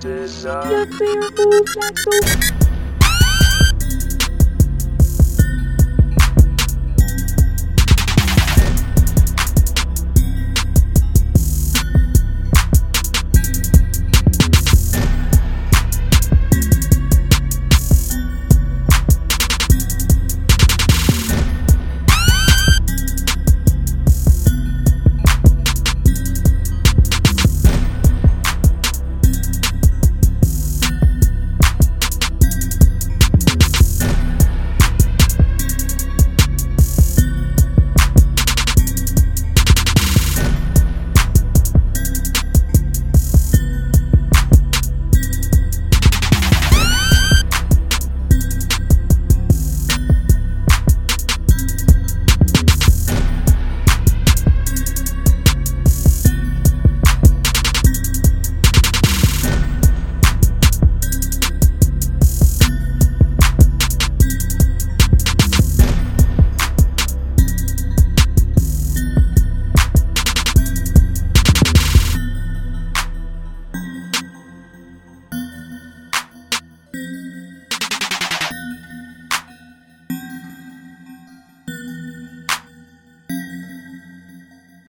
Desire.